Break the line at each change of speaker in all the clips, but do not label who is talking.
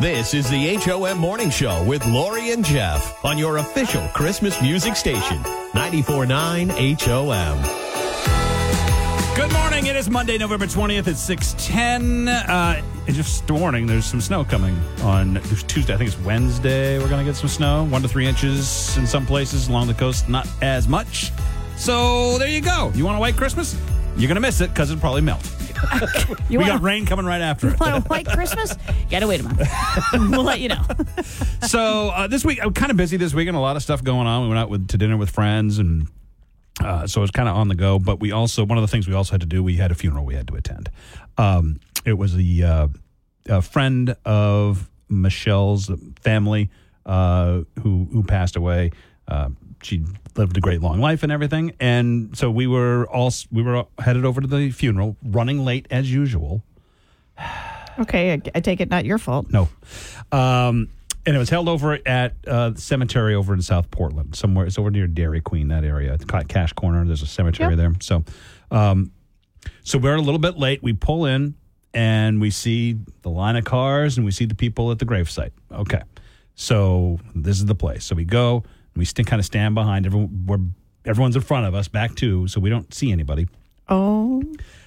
This is the HOM Morning Show with Lori and Jeff on your official Christmas music station, 94.9 HOM.
Good morning. It is Monday, November 20th at 610. Uh, just warning, there's some snow coming on Tuesday. I think it's Wednesday. We're going to get some snow, one to three inches in some places along the coast, not as much. So there you go. You want a white Christmas? You're going to miss it because it'll probably melt.
You
we
want,
got rain coming right after it.
want a white Christmas? Gotta wait a month. we'll let you know.
so uh, this week I'm kind of busy this week and a lot of stuff going on. We went out with, to dinner with friends and uh, so it's kind of on the go. But we also one of the things we also had to do we had a funeral we had to attend. Um, it was the uh, a friend of Michelle's family uh, who who passed away. Uh, she lived a great long life and everything, and so we were all we were headed over to the funeral, running late as usual.
Okay, I, I take it not your fault.
No. Um, and it was held over at uh, the cemetery over in South Portland, somewhere. It's over near Dairy Queen, that area. It's called Cash Corner. There's a cemetery
Yep.
there. So, um, so we're a little bit late. We pull in and we see the line of cars and we see the people at the gravesite. Okay. So this is the place. So we go we st- kind of stand behind everyone. We're, everyone's in front of us, back to, so we don't see anybody.
Oh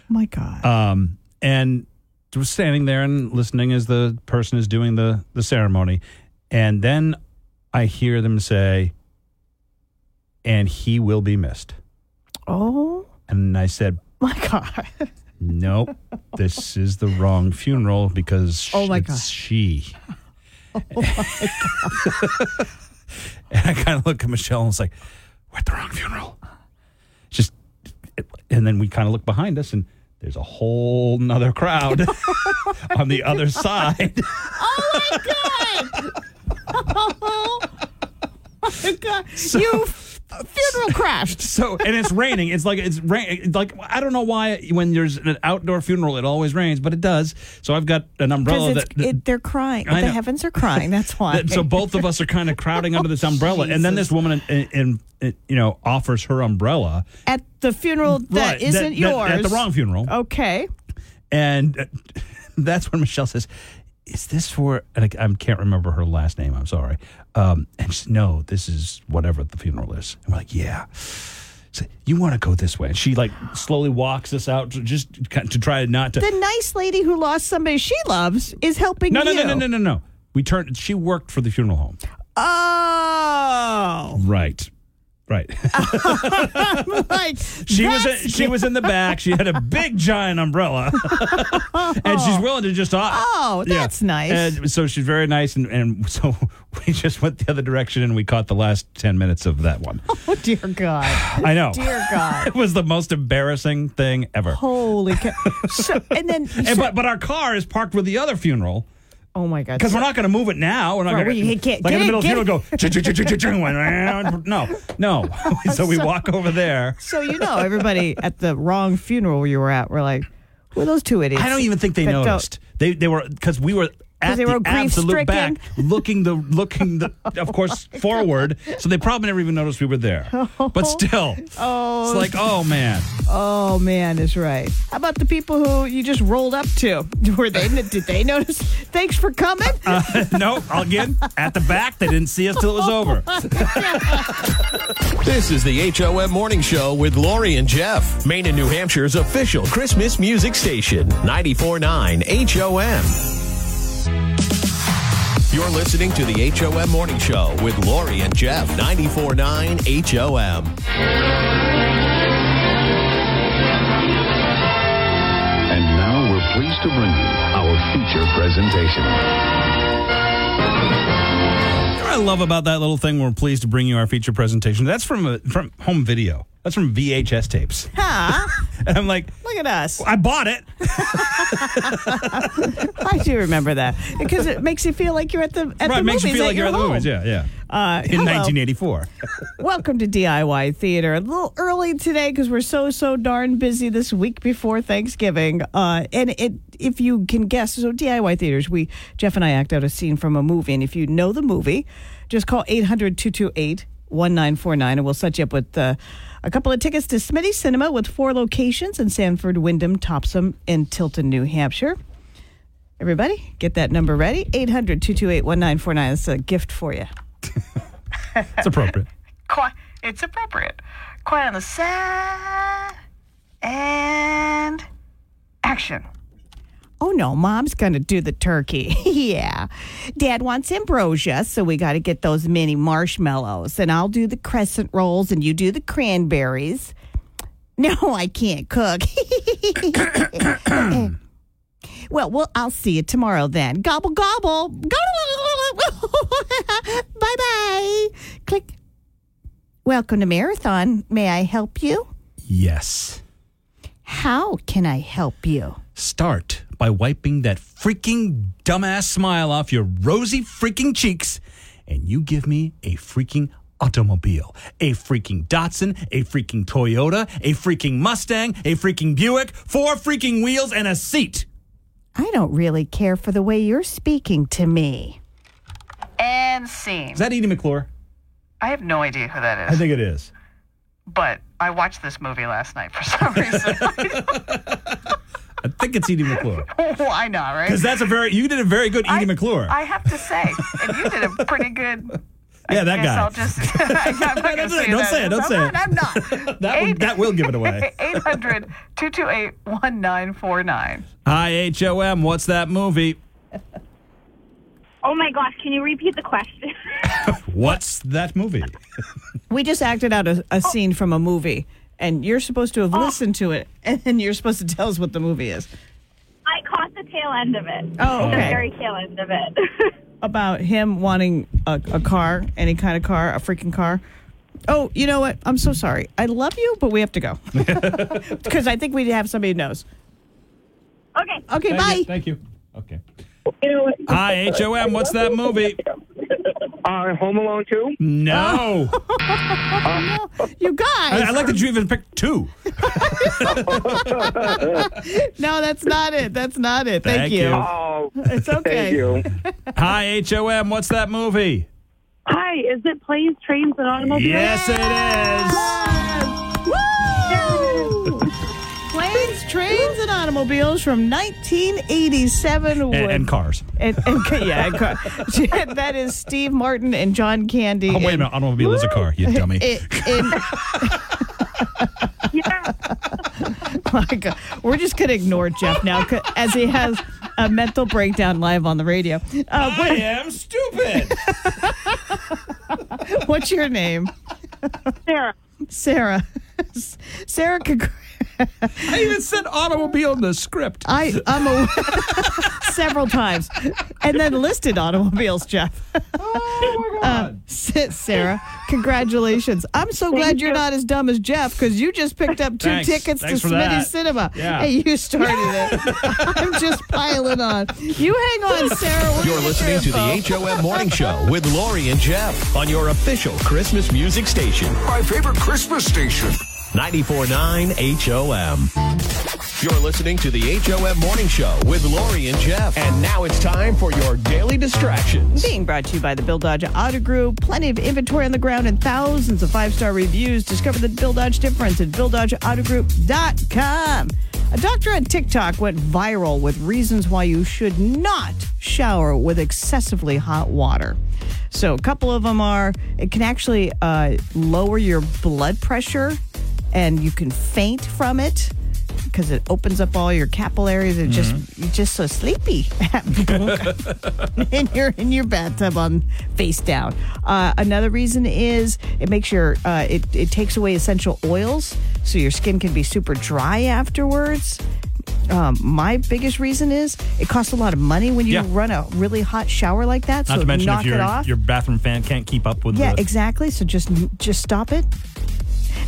my God.
Um, and was standing there and listening as the person is doing the, the ceremony. And then I hear them say, and he will be missed.
oh
And I said,
my God.
nope, this is the wrong funeral because
Oh my God.
she. and I kind of look at Michelle and was like, we're at the wrong funeral. Just, and then we kind of look behind us and there's a whole nother crowd on the other side.
Oh my God. Oh, you f- funeral crashed.
So, and it's raining. It's like, it's rain. it's Like, I don't know why when there's an outdoor funeral, it always rains, but it does. So I've got an umbrella
Because
that,
it, they're crying.
I
The
know.
heavens are crying. That's why.
so both of us are kind of crowding under this umbrella, and then this woman, in, in, in, you know, offers her umbrella
at the funeral that
Right,
not yours.
at the wrong funeral,
Okay.
and uh, that's when Michelle says, "Is this for?" And I, I can't remember her last name. I'm sorry. Um, and she said, no, this is whatever the funeral is. And we're like, yeah. So you want to go this way? And she like slowly walks us out to just to try not to.
The nice lady who lost somebody she loves is helping
no, no,
you.
no, no, no, no, no. We turned. She worked for the funeral home.
Oh,
Right. Right.
like
She was in, she was in the back. She had a big giant umbrella, and she's oh. willing to just.
Oh, that's nice.
And so she's very nice, and, and so we just went the other direction, and we caught the last ten minutes of that one.
Oh dear God!
I know.
Dear God!
It was the most embarrassing thing ever.
Holy cow! So, and then,
And,
so-
but but our car is parked with the other funeral
oh my God!
because we're not going to move it now. We're not
Right,
going
can't-
like in the middle of funeral go. No, no. so we walk over there.
So you know, everybody at the wrong funeral you were at were like, "Who are those two idiots?"
I don't even think they
that don't-
noticed. They they were because we were at
they
the
were
absolute back,
grief-stricken?
looking the looking the of course forward. So they probably never even noticed we were there. But still,
Oh,
it's like oh man,
oh man, is right. How about the people who you just rolled up to? Were they? Did they notice? Thanks for coming.
Uh, no. Again, at the back, they didn't see us till it was over.
This is the HOM Morning Show with Lori and Jeff, Maine and New Hampshire's official Christmas music station, 94.9 HOM. You're listening to the HOM Morning Show with Lori and Jeff, 94.9 HOM.
And now we're pleased to bring you our feature presentation.
What I love about that little thing, we're pleased to bring you our feature presentation. That's from a, from home video. That's from VHS tapes.
Huh?
And I'm like,
Look at us.
I bought it.
I do remember that because it makes you feel like you're at the at
right,
the
makes
movies.
you feel like you're at the movies. Yeah, yeah.
Uh,
In
hello.
1984.
Welcome to DIY Theater. A little early today because we're so so darn busy this week before Thanksgiving. Uh, and it, if you can guess, so DIY Theaters, we Jeff and I act out a scene from a movie, and if you know the movie, just call 800-228-1949 and we'll set you up with uh, a couple of tickets to Smitty Cinema with four locations in Sanford, Windham, Topsham, and Tilton, New Hampshire. Everybody, get that number ready 800 228 1949. That's a gift for you.
It's appropriate.
Qui- it's appropriate. Quiet on the set. And action.
Oh no, mom's gonna do the turkey. yeah. Dad wants ambrosia, so we gotta get those mini marshmallows. And I'll do the crescent rolls and you do the cranberries. No, I can't cook. well, well, I'll see you tomorrow then. Gobble gobble. bye bye. Click. Welcome to Marathon. May I help you?
Yes.
How can I help you?
Start by wiping that freaking dumbass smile off your rosy freaking cheeks, and you give me a freaking automobile. A freaking Datsun, a freaking Toyota, a freaking Mustang, a freaking Buick, four freaking wheels, and a seat.
I don't really care for the way you're speaking to me.
And scene.
Is that Edie McClure?
I have no idea who that is.
I think it is.
but I watched this movie last night for some reason.
I think it's Edie McClure.
Oh, Why not, right?
Because that's a very, you did a very good Edie
I-
McClure.
I have to say, and you did a pretty good.
yeah, that
guess
guy.
I'll just. I'm not gonna
Don't
say
say it, don't
that.
say it, don't
I'm
say
not,
it.
I'm not.
that, will, that will give it away.
800 228 1949.
Hi, HOM. What's that movie?
Oh my gosh, can you repeat the question?
What's that movie?
We just acted out a, a oh. scene from a movie, and you're supposed to have oh. listened to it, and then you're supposed to tell us what the movie is.
I caught the tail end of it.
Oh,
The very tail end of it.
About him wanting a, a car, any kind of car, a freaking car. Oh, you know what? I'm so sorry. I love you, but we have to go because I think we have somebody who knows.
okay.
Okay, bye.
Thank you. Okay. Hi, HOM. What's that movie?
Uh, Home Alone 2?
No.
You guys.
I, I like that you even picked two.
no, that's not it. That's not it. Thank,
Thank
you.
you.
Oh,
It's okay.
thank you.
Hi, HOM. What's that movie?
Hi, is it planes, trains, and automobiles?
Yes, it
is. Woo! Automobiles from 1987.
is. And,
with-
and cars.
And, and, yeah, and car. that is Steve Martin and John Candy.
Oh, wait a
in-
minute. Automobile is a car, you dummy.
in- in-
Yeah.
my God. We're just going to ignore Jeff now as he has a mental breakdown live on the radio. Uh,
I am stupid.
what's your name?
Sarah.
Sarah. Sarah, congr-
I even said automobile in the script.
I, I'm a, several times and then listed automobiles, Jeff.
Oh, my
Uh, Sarah, congratulations. I'm so glad you're
you.
not as dumb as Jeff because you just picked up two
Thanks.
tickets
Thanks
to
for
Smitty's
that.
Cinema.
Yeah.
Hey, you started it. I'm just piling on. You hang on, Sarah. We're
You're listening to the. HOM Morning Show with Lori and Jeff on your official Christmas music station.
My favorite Christmas station.
94.9 HOM. You're listening to the HOM Morning Show with Lori and Jeff. And now it's time for your daily distractions.
Being brought to you by the Bill Dodge Auto Group. Plenty of inventory on the ground and thousands of five star reviews. Discover the Bill Dodge difference at BillDodgeAutoGroup.com. A doctor on TikTok went viral with reasons why you should not shower with excessively hot water. So, a couple of them are it can actually uh, lower your blood pressure and you can faint from it because it opens up all your capillaries and just you're just so sleepy in your in your bathtub on face down. Uh, another reason is it makes your uh, it it takes away essential oils, so your skin can be super dry afterwards. Um, my biggest reason is it costs a lot of money when you
Yeah.
run a really hot shower like that.
Not
so
to mention
knock
if your,
it off.
your bathroom fan can't keep up with
Yeah,
the...
exactly. So just just stop it.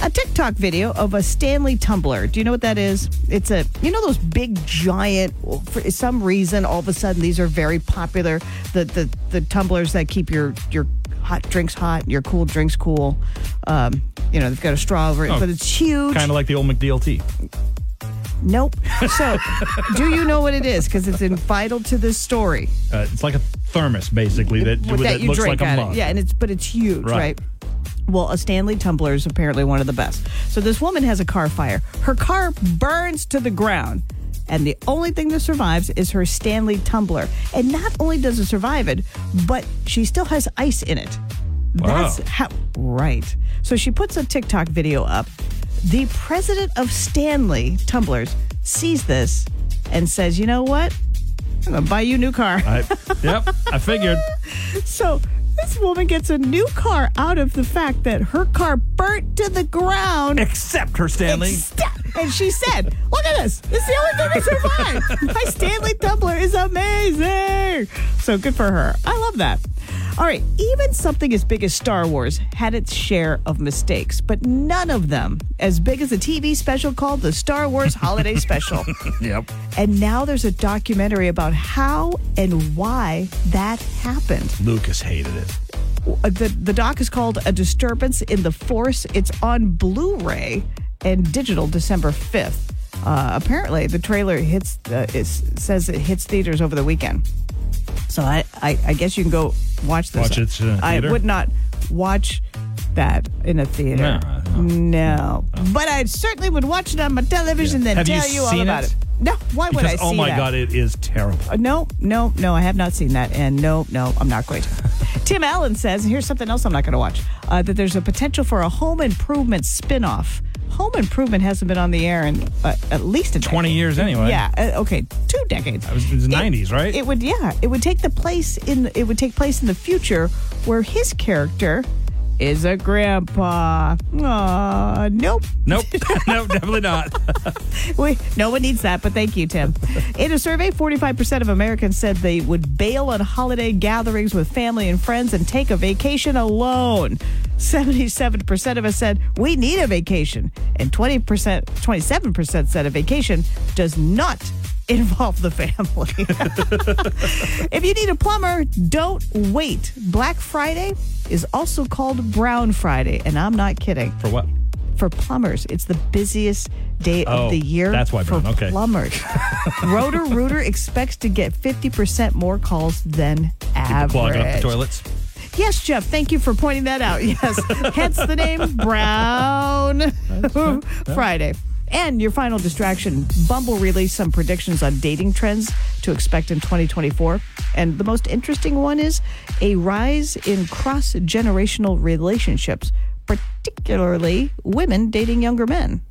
A TikTok video of a Stanley tumbler. Do you know what that is? It's a you know those big giant. For some reason, all of a sudden these are very popular. The the the tumblers that keep your your hot drinks hot, your cool drinks cool. Um, you know they've got a straw over it,
Oh,
but it's huge.
Kind of like the old McDLT.
Nope. So, do you know what it is? Because it's vital to this story.
Uh, it's like a thermos, basically, that, that,
you
looks
drink
like a mug.
Yeah, and it's but it's huge,
Right.
right? Well, a Stanley tumbler is apparently one of the best. So this woman has a car fire. Her car burns to the ground. And the only thing that survives is her Stanley tumbler. And not only does it survive it, but she still has ice in it. That's
Wow.
how, right. So she puts a TikTok video up. The president of Stanley Tumblers sees this and says, you know what? I'm going to buy you a new car.
I, yep, I figured.
So this woman gets a new car out of the fact that her car burnt to the ground.
Except her Stanley.
Except- and she said, Look at this. It's the only thing that survived. My Stanley tumbler is amazing. So good for her. I love that. All right, even something as big as Star Wars had its share of mistakes, but none of them as big as a TV special called the Star Wars Holiday Special.
Yep.
And now there's a documentary about how and why that happened.
Lucas hated it.
Uh, the the doc is called A Disturbance in the Force. It's on Blu-ray and digital December fifth. Uh, apparently, the trailer hits uh, is, says it hits theaters over the weekend. So I, I, I guess you can go watch this.
Watch it, uh,
I would not watch that in a theater.
No,
No, but I certainly would watch it on my television
Yeah.
and
Have
tell you, all about
it?
it. No, why would I see
oh my
that?
God, it is terrible.
Uh, no, no, no, I have not seen that. And no, no, I'm not going to. Tim Allen says, and here's something else I'm not going to watch, uh, that there's a potential for a home improvement spinoff. Home improvement hasn't been on the air in uh, at least a
20
decade.
years anyway.
Yeah, uh, okay, two decades.
It was, it was the
It-
90s, right?
It would, yeah, it would take the place in. It would take place in the future where his character is a grandpa. Aw, nope.
nope. no, definitely not.
We, no one needs that, but thank you, Tim. In a survey, 45% of Americans said they would bail on holiday gatherings with family and friends and take a vacation alone. 77% of us said we need a vacation, and 20%, 27% said a vacation does not involve the family. if you need a plumber, don't wait. Black Friday is also called Brown Friday, and I'm not kidding
For what?
for plumbers. It's the busiest day
Oh,
of the year
that's why
for
okay.
plumbers. Roto-Rooter expects to get 50% more calls than average.
Clogging up the toilets.
Yes, Jeff, thank you for pointing that out. Yes, hence the name Brown Friday. And your final distraction Bumble released some predictions on dating trends to expect in 2024. And the most interesting one is a rise in cross generational relationships, particularly women dating younger men.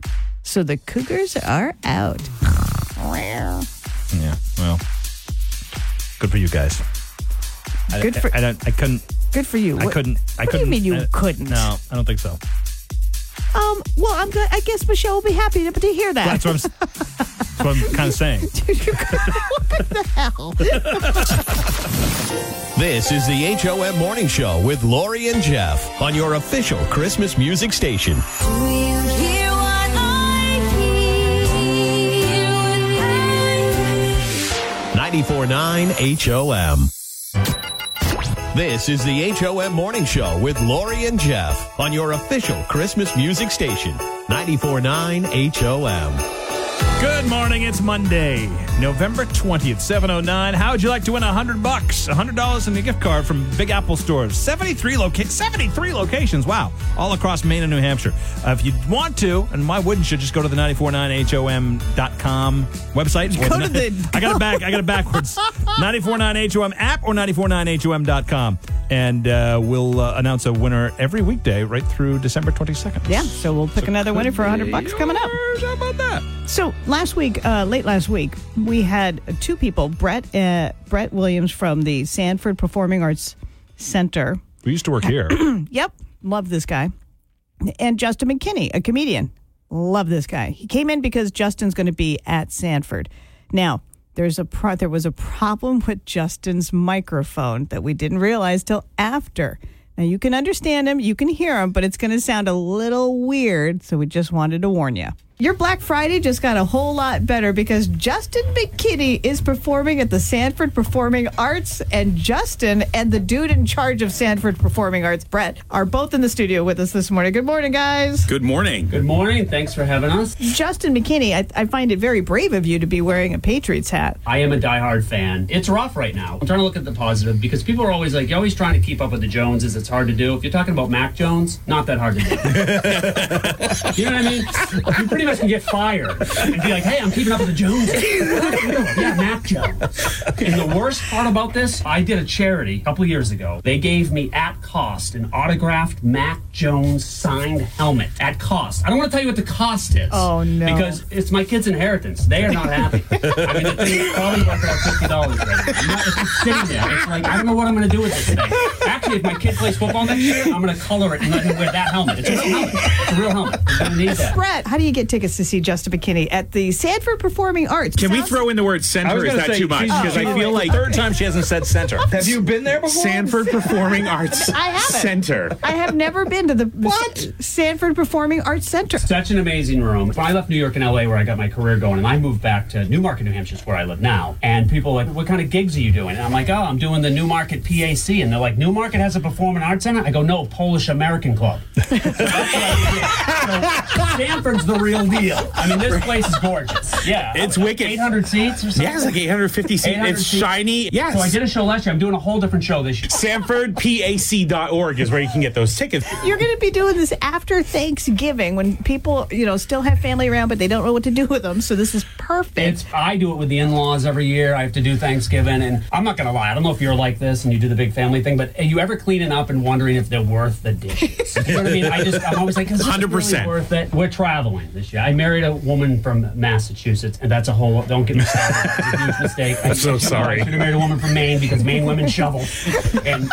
So the cougars are out.
Yeah, well, good for you guys. I-
Good for-
I, I, don't, I couldn't.
Good for you.
I
What-
couldn't. I couldn't.
What do you mean you
I-
couldn't?
No, I don't think so.
Um. Well, I'm. Good. I guess Michelle will be happy to, to hear that.
That's what I'm. That's what I'm kind of saying.
what the hell?
This is the HOM Morning Show with Lori and Jeff on your official Christmas music station. 94.9 HOM. This is the HOM Morning Show with Lori and Jeff on your official Christmas music station. 94.9 HOM.
Good morning. It's Monday, November 20th, 709. How would you like to win a 100 bucks, $100 in a gift card from Big Apple stores? 73 loca- 73 locations. Wow. All across Maine and New Hampshire. Uh, if you want to, and why wouldn't you just go to the 949HOM.com website?
Go to the-
I got it back. I got it backwards. 949HOM app or 949HOM.com. And uh, we'll uh, announce a winner every weekday right through December 22nd.
Yeah. So we'll pick another winner for 100 bucks coming up.
How about that?
So last week, uh, late last week, we had two people, Brett uh, Brett Williams from the Sanford Performing Arts Center.
We used to work here.
Yep, love this guy. And Juston McKinney, a comedian. Love this guy. He came in because Juston's going to be at Sanford. Now, there's a pro- there was a problem with Juston's microphone that we didn't realize till after. Now you can understand him, you can hear him, but it's going to sound a little weird, so we just wanted to warn you. Your Black Friday just got a whole lot better because Juston McKinney is performing at the Sanford Performing Arts, and Juston and the dude in charge of Sanford Performing Arts, Brett, are both in the studio with us this morning. Good morning, guys.
Good morning.
Good morning. Thanks for having us.
Juston McKinney, I, I find it very brave of you to be wearing a Patriots hat.
I am a diehard fan. It's rough right now. I'm trying to look at the positive because people are always like, you're always trying to keep up with the Joneses. It's hard to do. If you're talking about Mac Jones, not that hard to do. you know what I mean? Of us can get fired and be like, "Hey, I'm keeping up with the Joneses." yeah, Mac Jones. And the worst part about this, I did a charity a couple years ago. They gave me at cost an autographed Mac Jones signed helmet at cost. I don't want to tell you what the cost is.
Oh, no.
Because it's my kid's inheritance. They are not happy. I mean, the thing is probably worth about fifty dollars right now. I'm not, it's just sitting there. It's like I don't know what I'm going to do with this thing. Actually, if my kid plays football next year, I'm going to color it and let him wear that helmet. It's a real helmet. It's a real helmet. He's going to need that.
Brett, how do you get tickets to see Juston McKinney at the Sanford Performing Arts?
Can we throw in the word center? Is that
say,
too much?
she's-
Because I
Oh,
feel
wait.
like
Third time she hasn't said center.
Have you been there before?
Sanford Performing Arts
I haven't.
Center.
I have never been to the
What?
Sanford Performing Arts Center.
Such an amazing room. When I left New York and LA, where I got my career going, and I moved back to Newmarket, New Hampshire, is where I live now. And people are like, "What kind of gigs are you doing?" And I'm like, "Oh, I'm doing the Newmarket PAC." And they're like, "Newmarket has a performing arts center?" I go, "No, Polish American Club." So that's what I did. So Sanford's the real deal. I mean, this place is gorgeous. Yeah,
It's wicked.
800 seats or something.
Yeah, it's like 850 seats.
800
It's
seats.
shiny. Yes.
So I did a show last year. I'm doing a whole different show this year.
SanfordPAC.org is where you can get those tickets.
You're going to be doing this after Thanksgiving when people, you know, still have family around, but they don't know what to do with them. So this is perfect.
It's I do it with the in-laws every year. I have to do Thanksgiving, and I'm not gonna lie. I don't know if you're like this and you do the big family thing, but are you ever cleaning up and wondering if they're worth the dishes? You know what I mean? I just I'm always like, is this
100%.
really worth it? We're traveling this year. I married a woman from Massachusetts, and that's a whole. Don't get me started. It's a huge mistake. I'm
so sorry.
I should have married a woman from Maine because Maine women shovel, and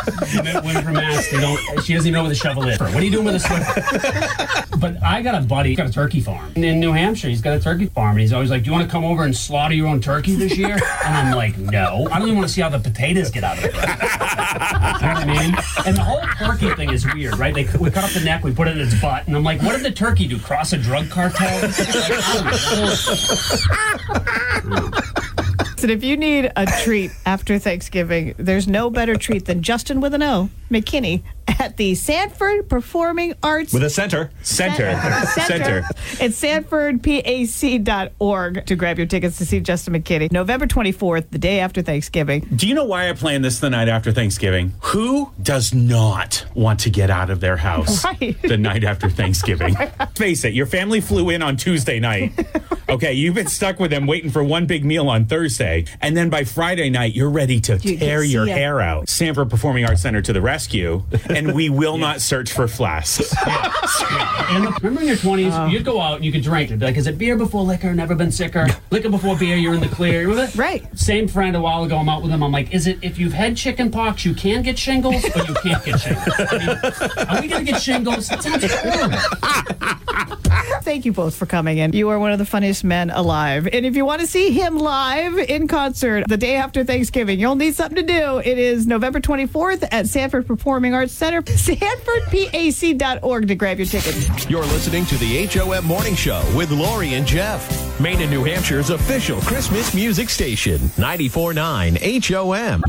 women from Mass they don't. She doesn't even know where the shovel is. What are you doing with a Swiffer? But I got a buddy, he's got a turkey farm in New Hampshire. He's got a turkey farm, and he's always like, "Do you want to come over and slaughter your own turkey this year?" And I'm like, "No, I don't even want to see how the potatoes get out of it." You know what I mean? And the whole turkey thing is weird, right? They we cut off the neck, we put it in its butt, and I'm like, "What did the turkey do? Cross a drug cartel?"
And if you need a treat after Thanksgiving, there's no better treat than Juston with an O, McKinney, at the Sanford Performing Arts
With a center.
Center.
Center.
Center.
It's sanfordpac.org to grab your tickets to see Juston McKinney. November 24th, the day after Thanksgiving.
Do you know why I planned this the night after Thanksgiving? Who does not want to get out of their house
Right.
the night after Thanksgiving? Face it, your family flew in on Tuesday night. Okay, you've been stuck with them waiting for one big meal on Thursday, and then by Friday night, you're ready to
You
tear your
see it.
hair out. Sanford Performing Arts Center to the rescue, and we will not search for flasks.
And remember in your 20s, uh. you'd go out and you could drink. It'd be like, is it beer before liquor? Never been sicker. Liquor before beer, you're in the clear. Remember that?
Right.
Same friend a while ago, I'm out with him. I'm like, is it if you've had chicken pox, you can get shingles, but you can't get shingles? I mean, are we going to get shingles? That sounds horrible.
Thank you both for coming in. You are one of the funniest men alive. And if you want to see him live in concert the day after Thanksgiving, you'll need something to do. It is November 24th at Sanford Performing Arts Center, sanfordpac.org to grab your tickets.
You're listening to the HOM Morning Show with Lori and Jeff. Maine and New Hampshire's official Christmas music station, 94.9 HOM.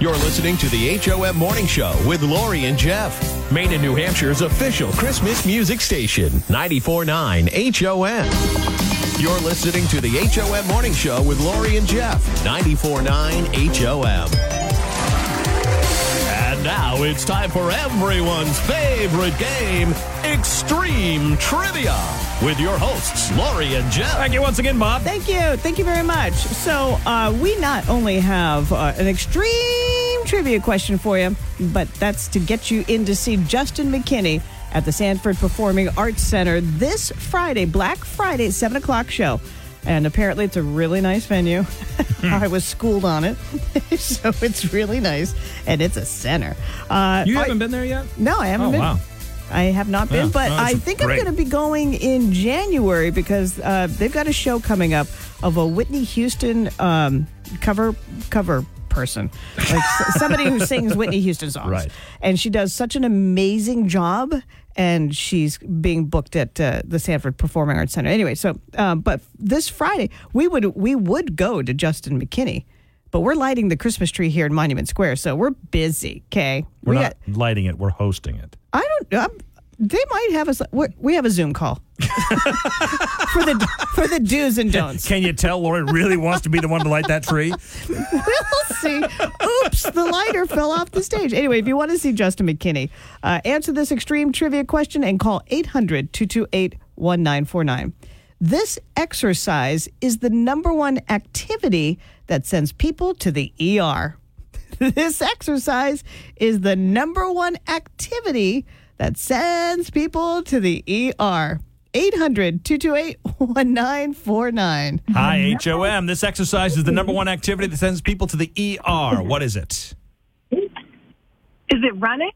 You're listening to the HOM Morning Show with Lori and Jeff. Maine and New Hampshire's official Christmas music station, 94.9 HOM. You're listening to the HOM Morning Show with Lori and Jeff, 94.9 HOM. And now it's time for everyone's favorite game, Extreme Trivia, with your hosts, Lori and Jeff.
Thank you once again, Bob.
Thank you. Thank you very much. So, uh, we not only have uh, an extreme trivia question for you, but that's to get you in to see Juston McKinney at the Sanford Performing Arts Center this Friday, Black Friday, 7 o'clock show. And apparently, it's a really nice venue. I was schooled on it. so, it's really nice. And it's a center. Uh,
You haven't been there yet?
No, I haven't
Oh,
been.
wow.
I have not been,
Yeah.
but I think
great.
I'm going to be going in January because uh, they've got a show coming up of a Whitney Houston um, cover cover person, like somebody who sings Whitney Houston songs,
Right.
and she does such an amazing job. And she's being booked at uh, the Sanford Performing Arts Center. Anyway, so um, but this Friday we would we would go to Juston McKinney, but we're lighting the Christmas tree here in Monument Square, so we're busy. Okay,
We're
we
not lighting it, we're hosting it.
I don't. Um, they might have us. we're- have a Zoom call for the for the do's and don'ts.
Can you tell Lori really wants to be the one to light that tree?
We'll see. Oops, the lighter fell off the stage. Anyway, if you want to see Juston McKinney, uh, answer this extreme trivia question and call 800 228 1949. This exercise is the number one activity that sends people to the ER. this exercise is the number one activity that sends people to the ER. 800 228 1949.
Hi, HOM. This exercise is the number one activity that sends people to the ER. What is it?
Is it running?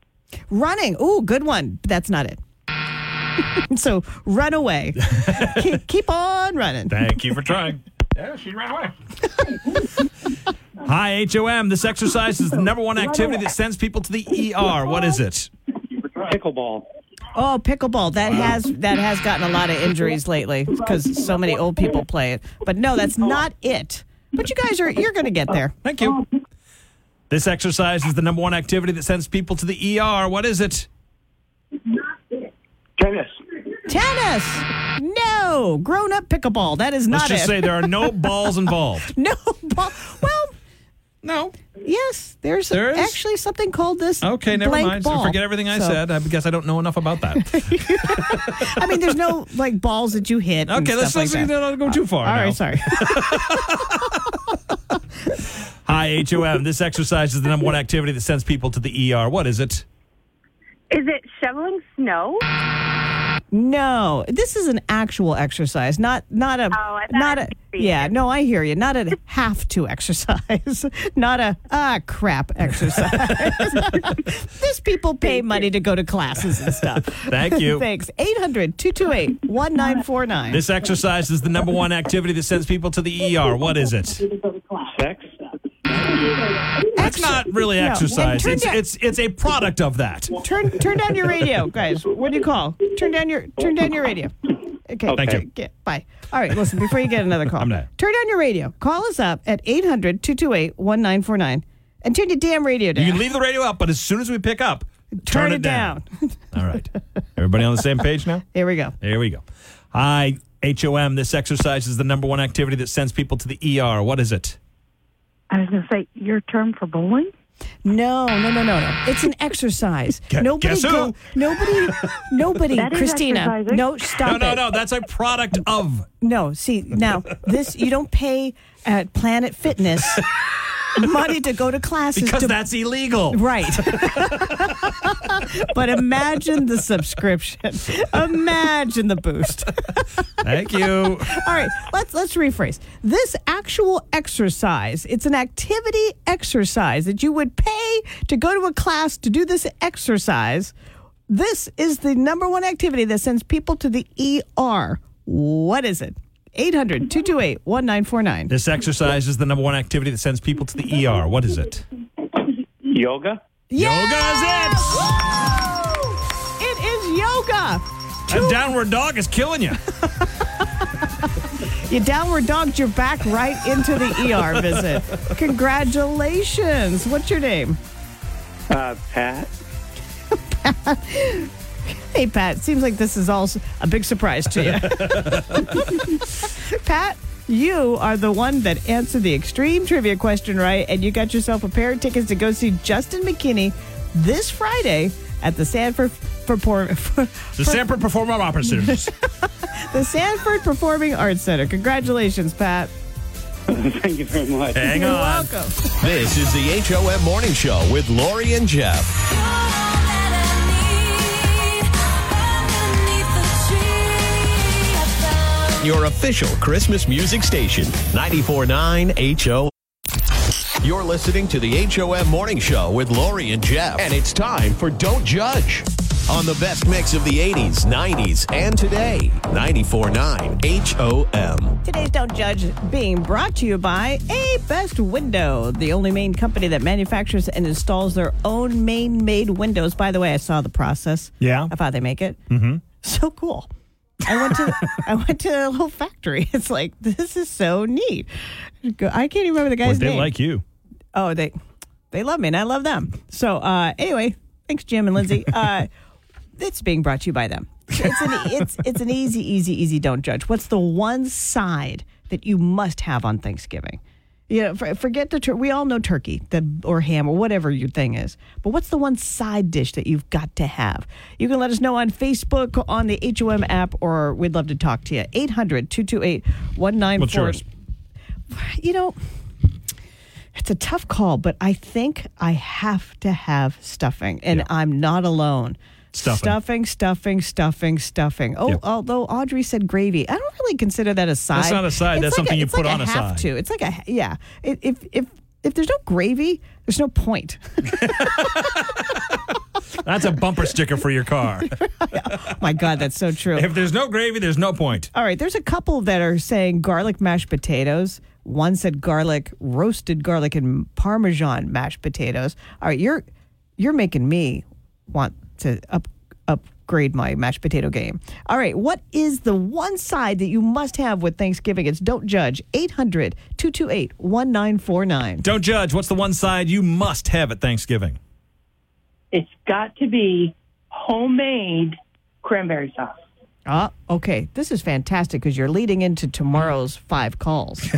Running. Ooh, good one. That's not it. so run away. keep, keep on running.
Thank you for trying. Yeah, she ran away. Hi, HOM. This exercise is the number one activity that sends people to the ER. What is it?
Pickleball.
Oh, pickleball. That has that has gotten a lot of injuries lately because so many old people play it. But no, that's not it. But you guys are you're going to get there.
Thank you. This exercise is the number one activity that sends people to the ER. What is it?
Tennis.
Tennis. No, grown up pickleball. That is
Let's
not
just
it.
say there are no balls involved.
no ball. Well,
No.
yes, there's
There is?
actually something called this.
Okay, never
blank
mind.
Ball.
Forget everything I
So,
said. I guess I don't know enough about that.
I mean, there's no like balls that you hit.
Okay, let's
stuff
let's
like that.
not go too far.
All
now.
right, sorry.
Hi, HOM. This exercise is the number one activity that sends people to the ER. What is it?
Is it shoveling snow?
No, this is an actual exercise, not not a
Oh, I
not a yeah. No, I hear you. Not a have to exercise, not a ah crap exercise. These people pay money to go to classes and stuff.
Thank you.
Thanks. 800-228-1949.
This exercise is the number one activity that sends people to the ER. What is it?
Sex.
That's not really
No.
Exercise. It's
down-
it's it's a product of that.
Turn turn down your radio, guys. What do you call? Turn down your turn down your radio. Okay.
Thank you.
Okay, bye. All right, listen, before you get another call. Turn down your radio. Call us up at 800-228-1949 and turn your damn radio down.
You can leave the radio up, but as soon as we pick up,
turn,
turn
it down.
All right. Everybody on the same page now?
Here we go.
There we go. Hi, HOM. This exercise is the number one activity that sends people to the ER. What is it?
I was going to say, your term for bowling?
No, no, no, no, no. It's an exercise.
Gu-
nobody
guess who?
go- nobody nobody
That is
Christina.
exercising.
No, stop
No, no,
it.
no. That's a product of.
No, see now this you don't pay at Planet Fitness money to go to classes
Because
to
that's illegal.
Right. but imagine the subscription. Imagine the boost.
Thank you.
All right, let's let's rephrase. This actual exercise, it's an activity exercise that you would pay to go to a class to do this exercise. This is the number one activity that sends people to the ER. What is it? 800 228 1949.
This exercise is the number one activity that sends people to the ER. What is it?
Yoga.
Yoga is it.
It is yoga.
That downward dog is killing you.
You downward dogged your back right into the ER visit. Congratulations. What's your name?
Uh, Pat.
Hey, Pat. Seems like this is all a big surprise to you. Pat, you are the one that answered the extreme trivia question right, and you got yourself a pair of tickets to go see Juston McKinney this Friday at the Sanford Perform-
The Sanford Performing Opera Studios.
the Sanford Performing Arts Center. Congratulations, Pat.
Thank you very much.
Hang
You're
on.
welcome.
This is the HOM Morning Show with Lori and Jeff. Your official Christmas music station, 94.9 HO. You're listening to the HOM Morning Show with Lori and Jeff. And it's time for Don't Judge on the best mix of the 80s, 90s, and today. 94.9 HOM.
Today's Don't Judge being brought to you by A Best Window, the only Maine company that manufactures and installs their own Maine made windows. By the way, I saw the process
Yeah.
of how they make it. Mm-hmm. So cool. I went to I went to a little factory. It's like this is so neat. I can't even remember the guy's
they
name.
like you.
Oh, they they love me and I love them. So uh, anyway, thanks Jim and Lindsay. Uh, it's being brought to you by them. It's an it's it's an easy, easy, easy. Don't judge. What's the one side that you must have on Thanksgiving? You know, for, forget the tur- we all know turkey that or ham or whatever your thing is. But what's the one side dish that you've got to have? You can let us know on Facebook, on the HOM app, or we'd love to talk to you. 800 228 1940.
What's yours?
You know, it's a tough call, but I think I have to have stuffing, and
Yeah.
I'm not alone.
Stuffing.
stuffing, stuffing, stuffing, stuffing. Oh,
Yep.
although Audrey said gravy, I don't really consider that a side.
That's not a side.
It's
That's
like
something
a,
you put
like
on a
have
side.
To. It's like a yeah. If if if, if there's no gravy, there's no point.
That's a bumper sticker for your car.
My God, that's so true.
if there's no gravy, there's no point.
All right, there's a couple that are saying garlic mashed potatoes. One said garlic roasted garlic and parmesan mashed potatoes. All right, you're you're making me want to up upgrade my mashed potato game. All right, what is the one side that you must have with Thanksgiving? It's don't judge. 800-228-1949.
Don't judge. What's the one side you must have at Thanksgiving?
It's got to be homemade cranberry sauce.
Ah, okay. This is fantastic because you're leading into tomorrow's five calls.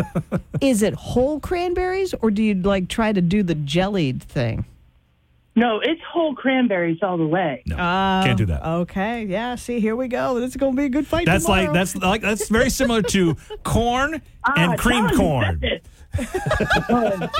is it whole cranberries or do you like try to do the jellied thing?
No, it's whole cranberries all the way.
No, can't do that.
Okay, yeah. See, here we go. This is going to be a good fight.
That's
tomorrow.
like that's like that's very similar to corn and
Ah,
creamed
John,
corn.
that's.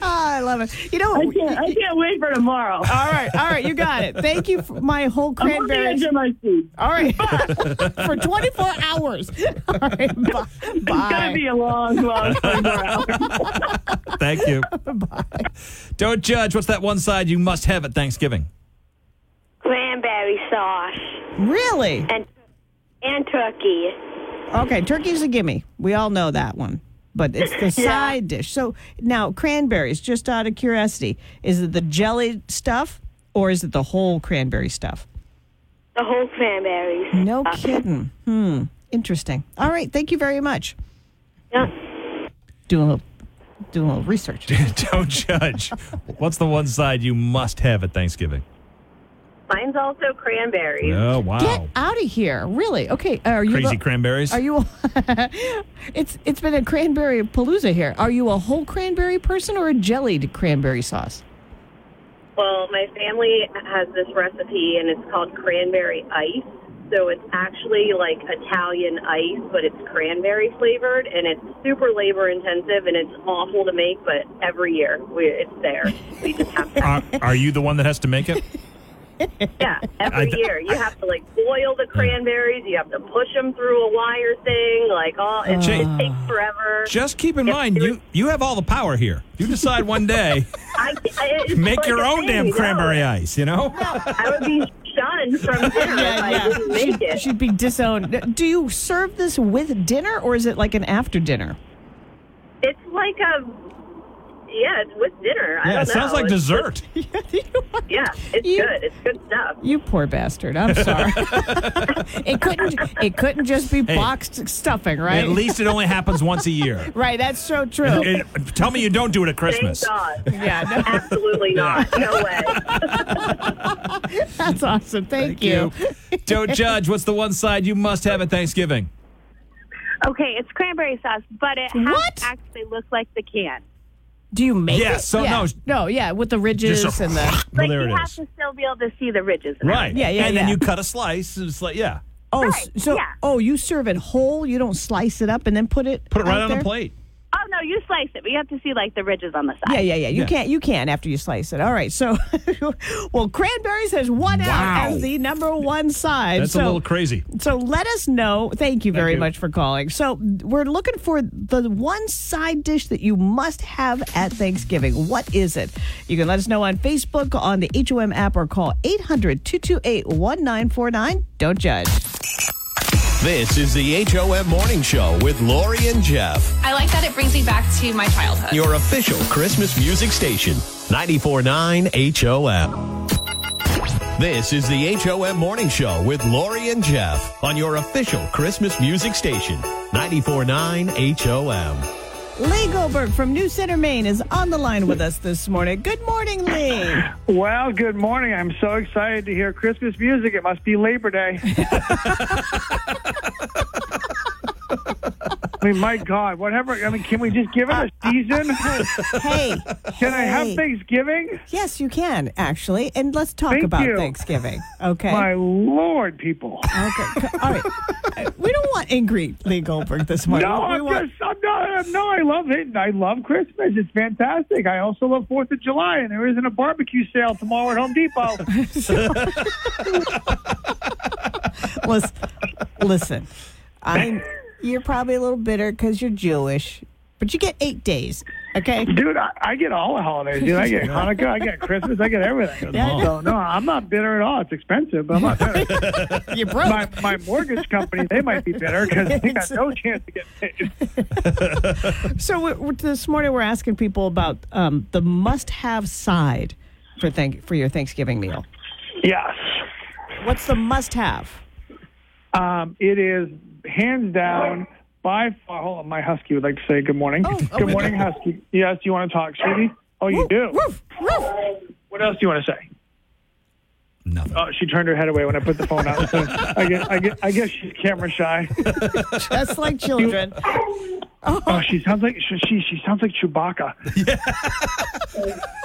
Ah, I love it. You know,
I can't, I can't wait for tomorrow.
all right, all right. You got it. Thank you for my whole
I'm on the edge of my seat.
All right, for 24 hours. All right, bye.
It's going to be a long, long 24 hours.
Thank you. Bye. Don't judge. What's that one side you must have at Thanksgiving?
Cranberry sauce
Really?
and and turkey.
Okay, turkey's a gimme. We all know that one. But it's the side dish. So now, cranberries, just out of curiosity, is it the jelly stuff or is it the whole cranberry stuff?
The whole cranberries.
No kidding. Hmm. Interesting. All right. Thank you very much.
Yeah.
Doing a little, doing a little research.
Don't judge. What's the one side you must have at Thanksgiving?
Mine's also cranberries.
Oh wow.
Get out of here! Really? Okay. Are you
Crazy
the-
cranberries.
Are you? it's it's been a cranberry palooza here. Are you a whole cranberry person or a jellied cranberry sauce?
Well, my family has this recipe, and it's called cranberry ice. So it's actually like Italian ice, but it's cranberry flavored, and it's super labor intensive, and it's awful to make. But every year, we, it's there. We just have to.
are, are you the one that has to make it?
Yeah, every year you have to like boil the cranberries. You have to push them through a wire thing. Like all it,
Jay-
it takes forever.
Just keep in
If
mind you you have all the power here. You decide one day,
I, I,
make
like
your own
thing,
damn cranberry ice. You know.
I would be shunned from dinner if I didn't make it.
she'd be disowned. Do you serve this with dinner or is it like an after dinner?
It's like a yeah, it's with dinner. I
Yeah,
don't
it sounds
know.
like
It's
dessert.
just- yeah, it's
You-
good. It's good stuff.
You poor bastard. I'm sorry. it couldn't. It couldn't just be boxed stuffing, right?
At least it only happens once a year.
right. That's so true.
And- and tell me you don't do it at Christmas.
Thank God.
yeah. No,
Absolutely not. No way.
that's awesome. Thank, you.
Don't judge. What's the one side you must have at Thanksgiving?
Okay, it's cranberry sauce, but it has
What?
to actually look like the can.
Do you make
Yeah,
it?
so
yeah.
no.
no, yeah, with the ridges
Just a-
and the.
Well,
Like
there
you
it
have
is.
to still be able to see the ridges. and
Right.
Yeah, yeah,
And then you cut a slice. It's like yeah.
Oh,
Right,
so
yeah.
oh, you serve it whole. You don't slice it up and then put it
Put it right
out
on
there?
a plate.
Oh no, you slice it, but you have to see like the ridges on the side.
Yeah, yeah, yeah. You
Yeah.
can't. You can after you slice it. All right. So, well, cranberries has won
Wow.
out as the number one side.
That's
so,
a little crazy.
So let us know. Thank you very
you.
much for calling. So we're looking for the one side dish that you must have at Thanksgiving. What is it? You can let us know on Facebook, on the HOM app, or call 800-228-1949. Don't judge.
This is the HOM Morning Show with Lori and Jeff,
I like that it brings me back to my childhood.
your official Christmas music station, 94.9 HOM. This is the HOM Morning Show with Lori and Jeff on your official Christmas music station, 94.9 HOM.
Lee Goldberg from New Center, Maine is on the line with us this morning. Good morning, Lee.
Well, good morning. I'm so excited to hear Christmas music. It must be Labor Day. mean, my God, whatever. I mean, can we just give it a season?
Hey,
Can I have
hey.
Thanksgiving?
Yes, you can actually, and let's talk
Thank
about
you.
Thanksgiving. Okay.
My Lord, people.
Okay. All right. Uh, We don't want angry Lee Goldberg this morning.
No,
we
I'm
want,
just, I'm not, no, I love it. I love Christmas. It's fantastic. I also love Fourth of July, and there isn't a barbecue sale tomorrow at Home Depot.
listen, listen. I, you're probably a little bitter because you're Jewish, but you get eight days. Okay.
Dude, I, I get all the holidays. Dude, I get Hanukkah, I get Christmas, I get everything.
Yeah.
So no, I'm not bitter at all. It's expensive, but I'm not bitter.
You're broke.
my, my mortgage company, they might be bitter because they got no chance to get paid.
So we this morning we're asking people about um, the must-have side for thank for your Thanksgiving meal.
Yes.
What's the must-have?
Um, it is hands down by far. Hold on, my husky would like to say good morning.
oh,
good
we
morning, husky. Yes, you want to talk, sweetie? Oh, you do.
Woof, woof.
What else do you want to say?
Nothing.
Oh, she turned her head away when I put the phone out. So I guess, I guess, I guess she's camera shy.
Just like children.
Oh, she sounds like she she, she sounds like Chewbacca.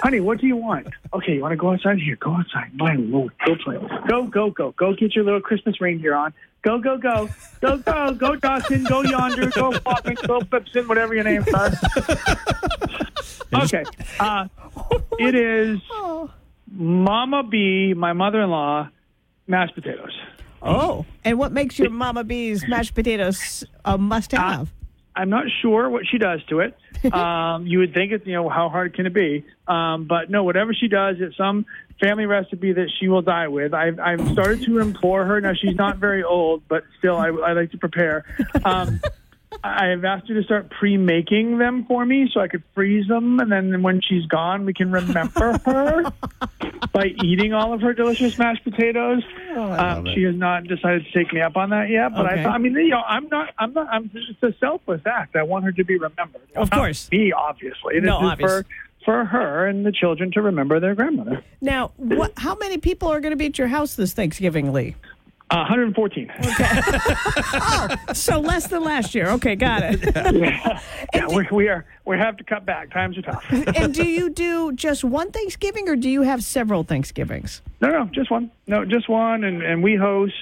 Honey, what do you want? Okay, you want to go outside? Here, go outside. My lord, go play. Go, go, go, go. Get your little Christmas reindeer on. Go, go, go, go, go, go, Dawson. Go yonder. Go Poppin. Go Pipson. Whatever your names are. Okay. Uh, it is Mama B, my mother-in-law, mashed potatoes.
Oh, and what makes your Mama B's mashed potatoes a must-have?
I'm not sure what she does to it. Um, you would think it's, you know, how hard can it be? Um, but no, whatever she does, it's some family recipe that she will die with. I've, I've started to implore her. Now, she's not very old, but still, I, I like to prepare. Um, I have asked her to start pre-making them for me so I could freeze them, and then when she's gone, we can remember her by eating all of her delicious mashed potatoes. um, she has not decided to take me up on that yet, but
Okay.
I, I mean, you know, I'm not, I'm not, I'm. It's a selfless act. I want her to be remembered.
Of
Not
course.
me, obviously. This
No,
is
obvious.
for for her and the children to remember their grandmother.
Now, what, how many people are going to be at your house this Thanksgiving, Lee?
Uh, 114.
Oh, so less than last year. Okay, got it.
yeah, we, we are. We have to cut back. Times are tough.
and do you do just one Thanksgiving or do you have several Thanksgivings?
No, no, just one. No, just one, and and we host.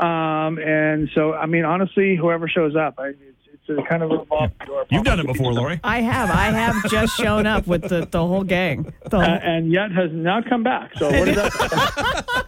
Um, and so, I mean, honestly, whoever shows up, I, it's, it's a kind of a revolving door.
You've done it before, Lori.
I have. I have just shown up with the, the whole gang. The
Uh, and yet has not come back. So what is that?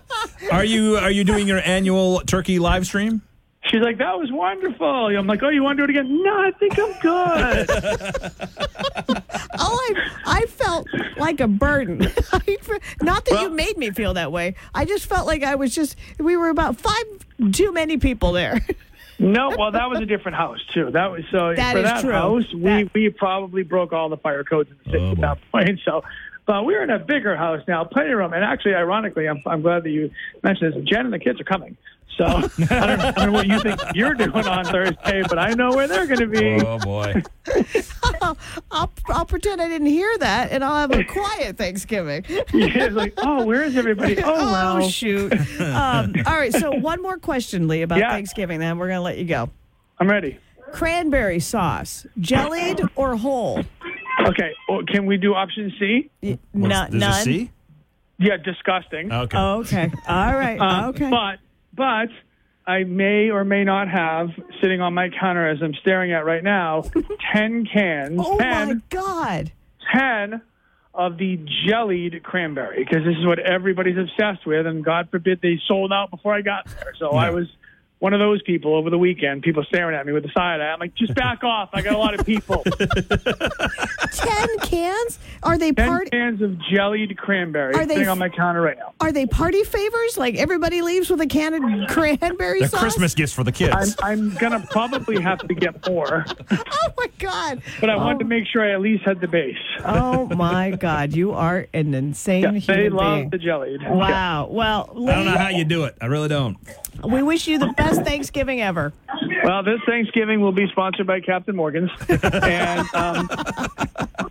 Are you are you doing your annual turkey live stream?
She's like, that was wonderful. I'm like, oh, you want to do it again? No, I think I'm good.
oh, I, I felt like a burden. Not that you made me feel that way. I just felt like I was just, we were about five too many people there.
no, well, that was a different house too. That was so
That
for
is
that
true.
house, we
That-
we probably broke all the fire codes in the city oh, at that point. So. But we're in a bigger house now, plenty of room. And actually, ironically, I'm, I'm glad that you mentioned this. Jen and the kids are coming. So I don't, I don't know what you think you're doing on Thursday, but I know where they're going to be.
Oh boy.
I'll, I'll pretend I didn't hear that and I'll have a quiet Thanksgiving.
Yeah, it's like, oh, where is everybody? Oh,
Oh,
well.
shoot. Um, all right, so one more question, Lee, about
Yeah.
Thanksgiving, then we're going to let you go.
I'm ready.
Cranberry sauce, jellied or whole?
Okay, well, can we do option C?
Not
There's a
none.
C?
Yeah, disgusting.
Okay.
Oh, okay. All right.
Um,
okay.
But but I may or may not have sitting on my counter as I'm staring at right now ten cans,
oh, my
10,
God.
10 of the jellied cranberry because this is what everybody's obsessed with, and God forbid they sold out before I got there. So I was. One of those people over the weekend, people staring at me with the side eye. I'm like, just back off. I got a lot of people.
10 cans? Are they
Ten
part
cans of jellied cranberry
Are they
sitting on my counter right now.
Are they party favors? Like everybody leaves with a can of cranberry
The
sauce?
Christmas gifts for the kids.
I'm, I'm gonna probably have to get more,
Oh my God.
but I
oh,
wanted to oh. make sure I at least had the base.
Oh my God. You are an insane
Yeah,
human
they love
being.
the jellied.
Wow. Well,
I don't know how you do it. I really don't.
We wish you the best Thanksgiving ever.
Well, this Thanksgiving will be sponsored by Captain Morgan's, and um,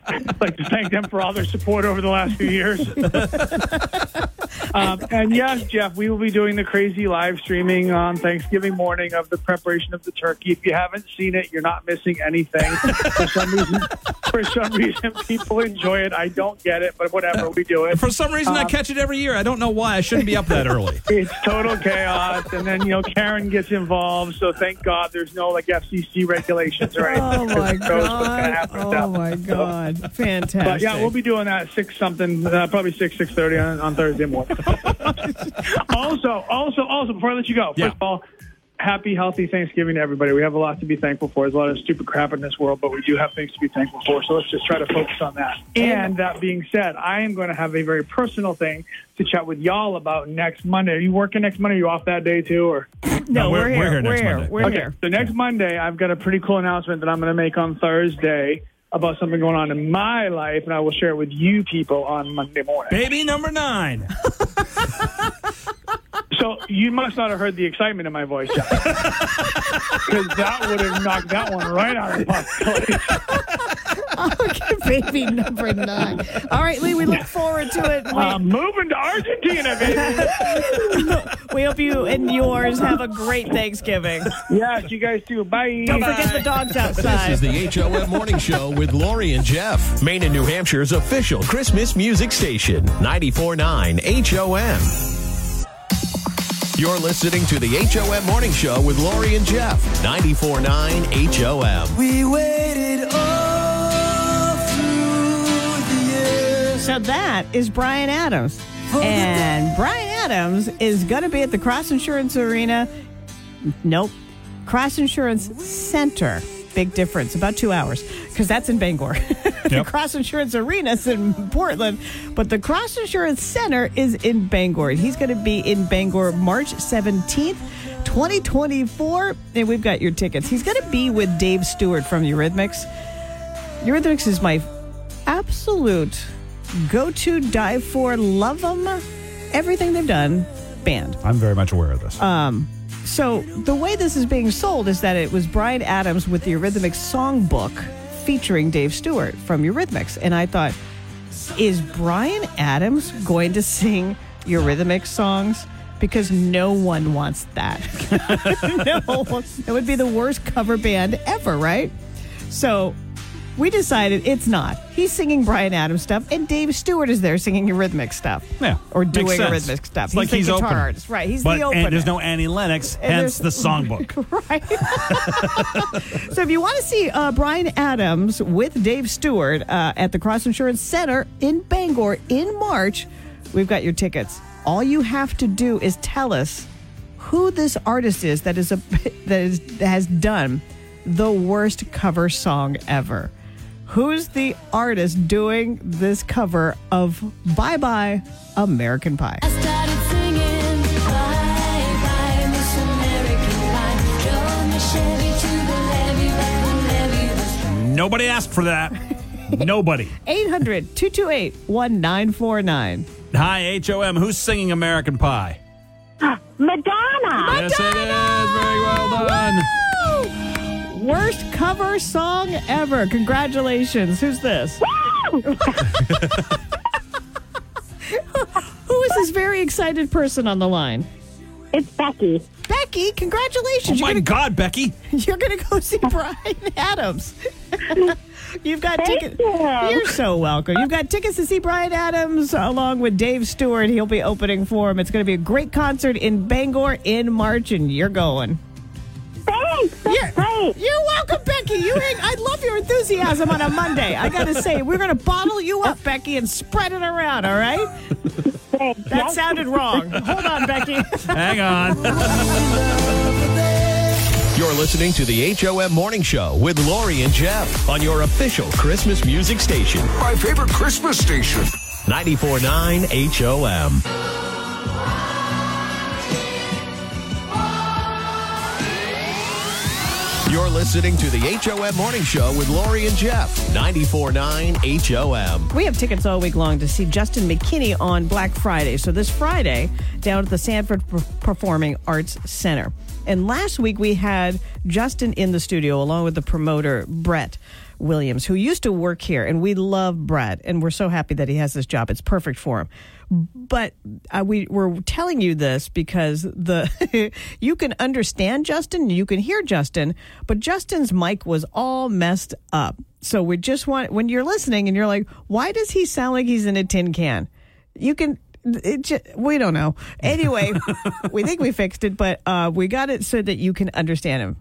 I'd like to thank them for all their support over the last few years. Um, and yes, Jeff, we will be doing the crazy live streaming on Thanksgiving morning of the preparation of the turkey. If you haven't seen it, you're not missing anything. for some reason, for some reason, people enjoy it. I don't get it, but whatever, we do it.
For some reason, I
Um,
catch it every year. I don't know why. I shouldn't be up that early.
It's total chaos, and then you know Karen gets involved. So thank God there's no like FCC regulations or anything.
Oh my
Who knows what's gonna
god! Oh
that.
my god! Fantastic.
But yeah, we'll be doing that six something, uh, probably six six thirty on, on Thursday morning. also, also, also, before I let you go, first of all, happy, healthy Thanksgiving to everybody. We have a lot to be thankful for. There's a lot of stupid crap in this world, but we do have things to be thankful for. So let's just try to focus on that. And that being said, I am going to have a very personal thing to chat with y'all about next Monday. Are you working next Monday? Are you off that day too, or?
No, we're, here. We're here. We're
okay,
here.
so next Monday, I've got a pretty cool announcement that I'm going to make on Thursday about something going on in my life, and I will share it with you people on Monday morning.
Baby number nine.
So you must not have heard the excitement in my voice, because that would have knocked that one right out of the park.
okay, baby number nine. All right, Lee, we look forward to it. We,
I'm moving to Argentina, baby.
we hope you and yours have a great Thanksgiving.
yes, you guys too. Bye.
Don't forget the dogs outside.
This is the HOM Morning Show with Lori and Jeff, Maine and New Hampshire's official Christmas music station, 94.9 HOM. You're listening to the HOM Morning Show with Lori and Jeff, 94.9 HOM.
We waited all
So that is Bryan Adams. And Bryan Adams is going to be at the Cross Insurance Arena. Nope. Cross Insurance Center. Big difference. About two hours because that's in Bangor. the Cross Insurance Arena is in Portland, but the Cross Insurance Center is in Bangor. He's going to be in Bangor March 17th. 2024, and we've got your tickets. He's going to be with Dave Stewart from Eurythmics. Eurythmics is my absolute go to, die for, love them, everything they've done band.
I'm very much aware of this.
Um, so the way this is being sold is that it was Bryan Adams with the Eurythmics songbook featuring Dave Stewart from Eurythmics. And I thought, is Bryan Adams going to sing Eurythmics songs? Because no one wants that. no, it would be the worst cover band ever, right? So we decided it's not. He's singing Bryan Adams stuff, and Dave Stewart is there singing Eurythmic stuff.
Yeah,
Or doing
sense.
Eurythmic stuff.
It's like
the
he's
guitar
opener.
artist. Right, he's
but,
the opener.
And there's no Annie Lennox,
And
hence the songbook. Right.
so if you want to see uh, Bryan Adams with Dave Stewart uh, at the Cross Insurance Center in Bangor in March, we've got your tickets. All you have to do is tell us who this artist is that is a that is that has done the worst cover song ever. Who's the artist doing this cover of Bye Bye American Pie?
Nobody asked for that. Nobody.
800 228 1949.
Hi, HOM. Who's singing American Pie?
Madonna.
Yes, it is. Very well done.
Woo! Worst cover song ever. Congratulations. Who's this? Who is this very excited person on the line?
It's Becky.
Becky, congratulations.
Oh, my
You're gonna,
God, Becky.
You're going to go see Bryan Adams. You've got
Thank
tickets.
you.
You're so welcome. You've got tickets to see Bryan Adams along with Dave Stewart. He'll be opening for him. It's going to be a great concert in Bangor in March, and you're going.
Thanks. That's
You're,
great.
you're welcome, Becky. You hang, I love your enthusiasm on a Monday. I got to say, we're going to bottle you up, Becky, and spread it around, all right?
Thanks.
That
Yes.
sounded wrong. Hold on, Becky.
Hang on.
You're listening to the HOM Morning Show with Lori and Jeff on your official Christmas music station,
My favorite Christmas station.
94.9 HOM. You're listening to the HOM Morning Show with Lori and Jeff, 94.9 HOM.
We have tickets all week long to see Juston McKinney on Black Friday. So this Friday, down at the Sanford Performing Arts Center. And last week we had Juston in the studio along with the promoter Brett. Williams, who used to work here, and we love Brett, and we're so happy that he has this job. It's perfect for him. But uh, we we're telling you this because the you can understand Juston, you can hear Juston, but Juston's mic was all messed up. So we just want when you're listening and you're like, why does he sound like he's in a tin can? You can. It just, we don't know. Anyway, we think we fixed it, but uh, we got it so that you can understand him.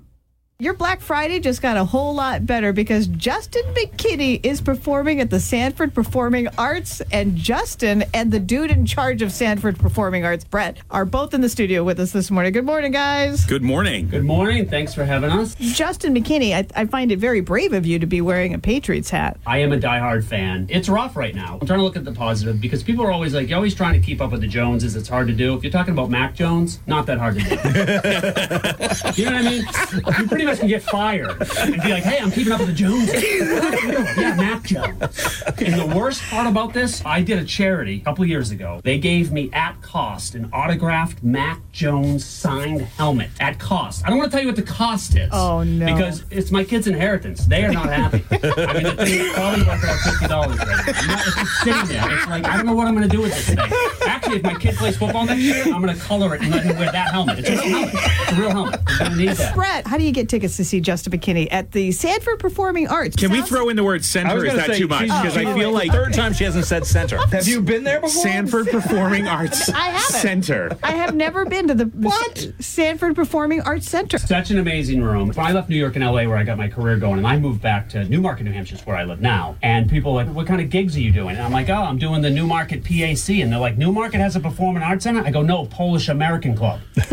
Your Black Friday just got a whole lot better because Juston McKinney is performing at the Sanford Performing Arts, and Juston and the dude in charge of Sanford Performing Arts, Brett, are both in the studio with us this morning. Good morning, guys.
Good morning.
Good morning. Thanks for having us.
Juston McKinney, I, I find it very brave of you to be wearing a Patriots hat.
I am a diehard fan. It's rough right now. I'm trying to look at the positive because people are always like, you're always trying to keep up with the Joneses. It's hard to do. If you're talking about Mac Jones, not that hard to do. you know what I mean? Much can get fired and be like, hey, I'm keeping up with the Joneses. yeah, Mac Jones. And the worst part about this, I did a charity a couple years ago. They gave me at cost an autographed Mac Jones signed helmet at cost. I don't want to tell you what the cost is.
Oh, no.
Because it's my kid's inheritance. They are not happy. I mean, the thing is probably worth about fifty dollars right now. I'm not- It's just sitting there. It's like I don't know what I'm going to do with this thing. Actually, if my kid plays football next year, I'm going to color it and let him wear that helmet. It's a real helmet. It's a real helmet. I'm going to need that.
Brett, how do you get tickets to see Juston McKinney at the Sanford Performing Arts?
Can we throw in the word center? Is that
say,
too much?
she's-
Because I feel
right.
like
Third time she hasn't said center. Have you been there before?
Sanford Performing Arts
I haven't.
Center.
I have never been to the what? Sanford Performing Arts Center.
Such an amazing room. When I left New York and LA, where I got my career going, and I moved back to Newmarket, New Hampshire, is where I live now. And people are like, "What kind of gigs are you doing?" And I'm like, "Oh, I'm doing the Newmarket PAC." And they're like, "Newmarket has a performing arts center." I go, "No, Polish American Club." so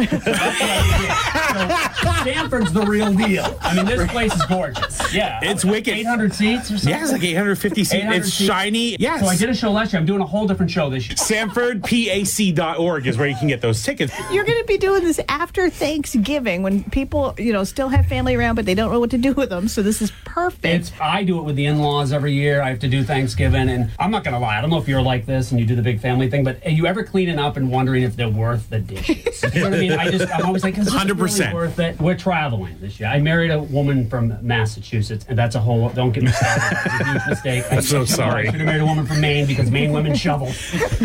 Sanford's the real deal. I mean, this place is gorgeous. Yeah,
It's wicked.
800 seats or something.
Yeah, it's like 850 seats.
800
It's
seats.
shiny. Yes.
So I did a show last year. I'm doing a whole different show this year.
SanfordPAC.org is where you can get those tickets.
You're going to be doing this after Thanksgiving when people, you know, still have family around, but they don't know what to do with them. So this is perfect.
It's I do it with the in-laws every year. I have to do Thanksgiving, and I'm not gonna lie. I don't know if you're like this and you do the big family thing, but are you ever cleaning up and wondering if they're worth the dishes? You know what I mean? I just I'm always like, is this
100%.
really worth it? We're traveling this year. I married a woman from Massachusetts, and that's a whole. Don't get me started. It's a huge mistake.
I'm so sorry.
I should have married a woman from Maine because Maine women shovel,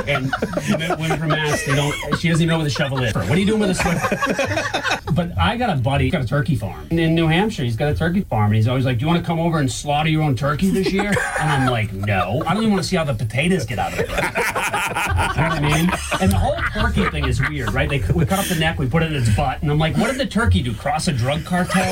and women from Mass they don't. She doesn't even know where the shovel is. What are you doing with a Swiffer? But I got a buddy, he's got a turkey farm in New Hampshire. He's got a turkey farm, and he's always like, "Do you want to come over and slaughter your own turkey this year?" And I'm like, "No, I don't even want to see how the potatoes get out of it." You know what I mean? And the whole turkey thing is weird, right? They we cut off the neck, we put it in its butt, and I'm like, "What did the turkey do? Cross a drug cartel?"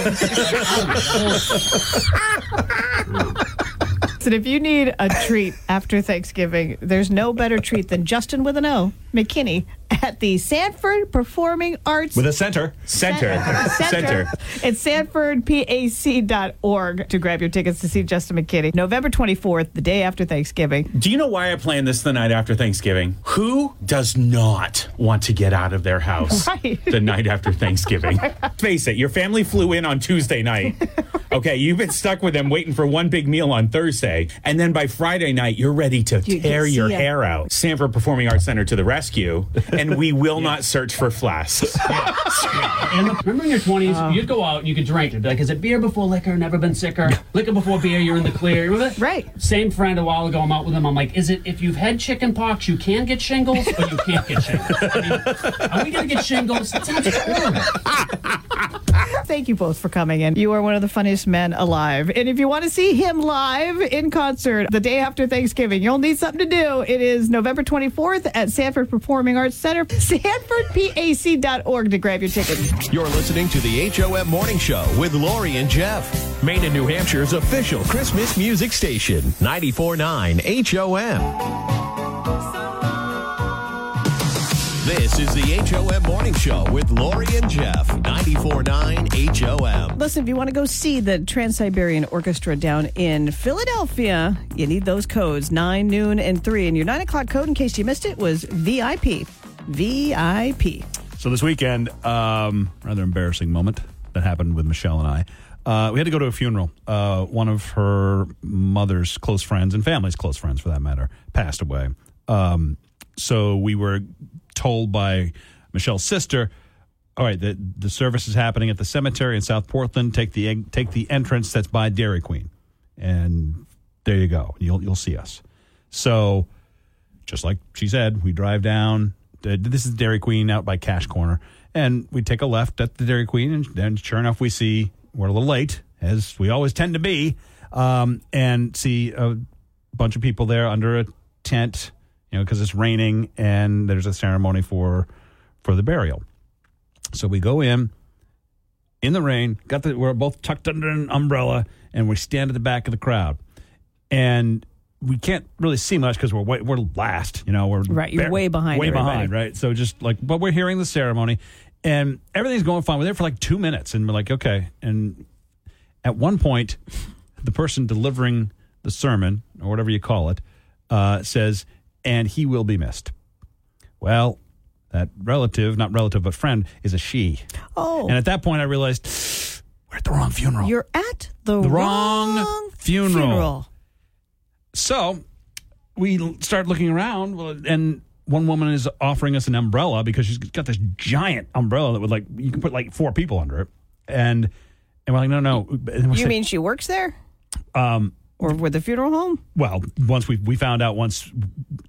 And if you need a treat after Thanksgiving, there's no better treat than Juston with an O, McKinney, at the Sanford Performing Arts
With a center.
Center.
Center. It's sanfordpac.org to grab your tickets to see Juston McKinney. November 24th, the day after Thanksgiving.
Do you know why I plan this the night after Thanksgiving? Who does not want to get out of their house
Right.
the night after Thanksgiving? Face it, your family flew in on Tuesday night. Okay, you've been stuck with them waiting for one big meal on Thursday, and then by Friday night, you're ready to
You
tear your
it.
hair out. Sanford Performing Arts Center to the rescue, and we will not search for flasks.
And the, remember in your 20s, uh, you'd go out and you could drink. It'd be like, is it beer before liquor? Never been sicker. Liquor before beer, you're in the clear. Remember that?
Right.
Same friend a while ago, I'm out with him. I'm like, is it if you've had chicken pox, you can get shingles, or you can't get shingles? I mean, are we going to get shingles? That sounds horrible.
Thank you both for coming in. You are one of the funniest men alive. And if you want to see him live in concert the day after Thanksgiving, you'll need something to do. It is November 24th at Sanford Performing Arts Center, sanfordpac.org to grab your tickets.
You're listening to the HOM Morning Show with Lori and Jeff, Maine and New Hampshire's official Christmas music station, 94.9 HOM. This is the HOM Morning Show with Lori and Jeff, 94.9 HOM.
Listen, if you want to go see the Trans Siberian Orchestra down in Philadelphia, you need those codes 9, noon, and 3. And your 9 o'clock code, in case you missed it, was VIP. VIP.
So this weekend, um, rather embarrassing moment that happened with Michelle and I. Uh, we had to go to a funeral. Uh, one of her mother's close friends and family's close friends, for that matter, passed away. Um, so we were told by Michelle's sister, "All right, the the service is happening at the cemetery in South Portland. Take the take the entrance that's by Dairy Queen." and there you go. You'll you'll see us. So, just like she said, we drive down. Uh, This is Dairy Queen out by Cash Corner, and we take a left at the Dairy Queen, and then sure enough, we see we're a little late, as we always tend to be, um, and see a bunch of people there under a tent, you know, because it's raining, and there's a ceremony for for the burial. So we go in in the rain. Got the we're both tucked under an umbrella, and we stand at the back of the crowd, and we can't really see much because we're way, we're last. You know, we're
Right, you're way behind
way
everybody.
behind, right? So just like, but we're hearing the ceremony, and everything's going fine. We're there for like two minutes, and we're like, okay. And at one point, the person delivering the sermon or whatever you call it uh, says, "And he will be missed." Well, that relative, not relative, but friend, is a she.
Oh.
And at that point, I realized we're at the wrong funeral.
You're at the,
the wrong,
wrong
funeral.
funeral.
So we start looking around, and one woman is offering us an umbrella because she's got this giant umbrella that would like you can put like four people under it, and and we're like, no, no.
You
saying-
mean she works there?
um,
or with the funeral home?
Well, once we we found out once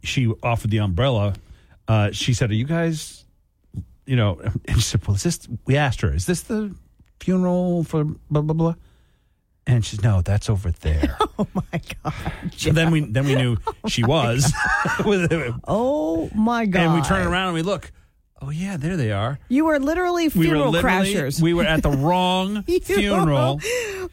she offered the umbrella, uh, she said, "Are you guys, you know?" And she said, "Well, is this?" We asked her, "Is this the funeral for blah blah blah?" And she's, "No, that's over there."
oh my god!
So then we then we knew she was.
oh my god!
And we turn around and we look. Oh yeah, there they are.
You were literally
We were
funeral
literally-
crashers.
we were at the wrong funeral.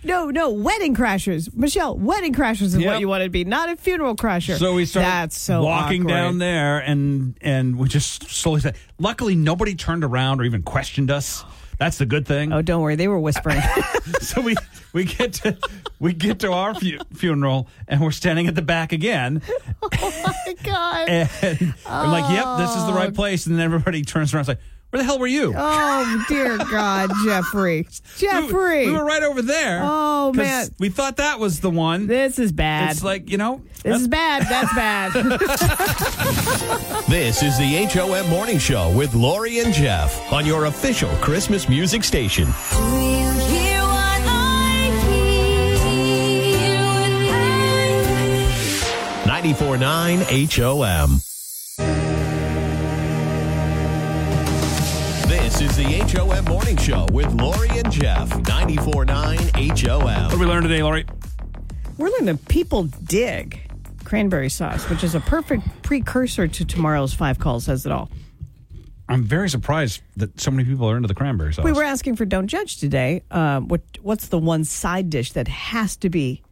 No, no, wedding crashers. Michelle, wedding crashers is
Yep.
what you want to be, not a funeral crasher.
So we start
That's so
walking
awkward.
down there, and and we just slowly said. Luckily, nobody turned around or even questioned us. That's the good thing.
Oh, don't worry, they were whispering.
so we we get to we get to our fu- funeral, and we're standing at the back again,
oh my god!
and we're like, "Yep, this is the right place." And then everybody turns around, and is like, "Where the hell were you?"
Oh dear God, Jeffrey, Jeffrey,
We were right over there.
Oh man,
we thought that was the one.
This is bad.
It's like you know,
this is bad. That's bad.
This is the HOM Morning Show with Lori and Jeff on your official Christmas music station. 94.9 HOM. This is the HOM Morning Show with Lori and Jeff. 94.9 HOM.
What did we learn today, Lori?
We're learning that people dig cranberry sauce, which is a perfect precursor to tomorrow's five calls. Says it all.
I'm very surprised that so many people are into the cranberry sauce.
We were asking for Don't Judge today. Um, what What's the one side dish that has to be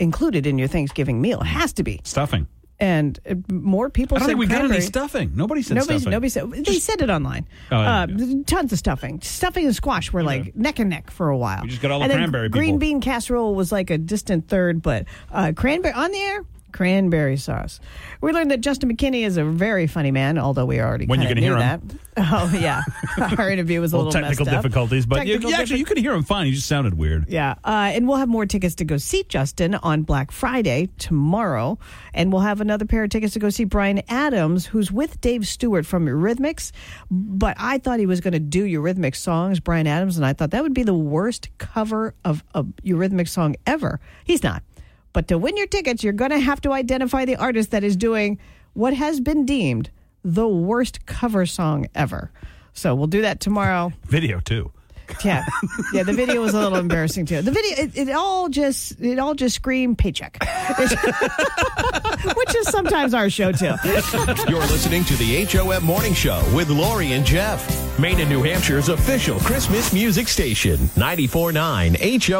included in your Thanksgiving meal? It has to be.
stuffing.
And uh, more people
I don't
said
think we got any
cranberry.
stuffing. Nobody said
Nobody,
stuffing.
nobody said. They said it online.
Oh, yeah,
uh, Tons of stuffing. Stuffing and squash were like neck and neck for a while.
We just got all the
and then
cranberry
Green
people.
bean casserole was like a distant third, but uh, cranberry on the air. Cranberry sauce. We learned that Juston McKinney is a very funny man, although we already
When you can hear
that.
him.
Oh yeah, our interview was a little
technical
messed up.
difficulties, but you,
Technical
you actually you could hear him fine. He just sounded weird.
yeah, uh, and we'll have more tickets to go see Juston on Black Friday tomorrow, and we'll have another pair of tickets to go see Bryan Adams, who's with Dave Stewart from Eurythmics. But I thought he was going to do Eurythmics songs, Bryan Adams, and I thought that would be the worst cover of a Eurythmics song ever. He's not. But to win your tickets, you're going to have to identify the artist that is doing what has been deemed the worst cover song ever. So we'll do that tomorrow.
Video too.
Yeah, yeah. The video was a little embarrassing too. The video, it, it all just, it all just screamed paycheck, which is sometimes our show too.
You're listening to the HOM Morning Show with Lori and Jeff. Maine and New Hampshire's official Christmas music station. 94.9 HOM.